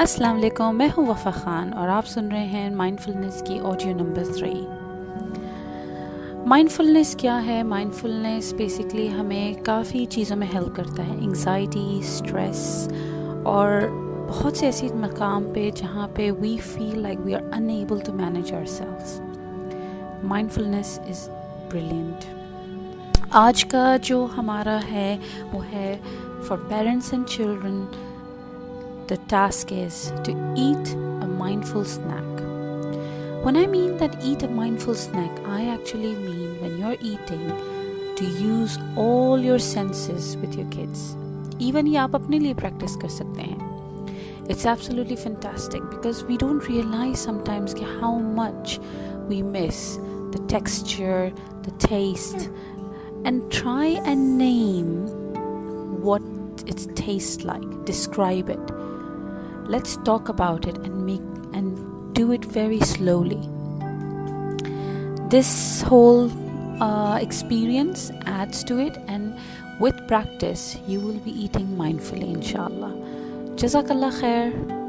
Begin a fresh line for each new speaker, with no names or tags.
السلام علیکم، میں ہوں وفا خان اور آپ سن رہے ہیں مائنڈ فلنس کی audio number three mindfulness کیا ہے؟ مائنڈ فلنس بیسکلی ہمیں کافی چیزوں میں ہیلپ کرتا ہے انگزائٹی اسٹریس اور بہت سے ایسی مقام پہ جہاں پہ we feel like we are unable to manage are sales mindfulness is brilliant آج کا جو ہمارا ہے، وہ ہے for parents and children the task is to eat a mindful snack. When I mean that eat a mindful snack, I actually mean when you're eating to use all your senses with your kids. Even یہ آپ اپنے لیے practice کر سکتے ہیں it's absolutely fantastic because we don't realize some کہ how much we miss the texture the taste and try and name what it's taste like describe it let's talk about it and make and do it very slowly this whole uh, experience adds to it and with practice you will be eating mindfully inshallah jazakallah khair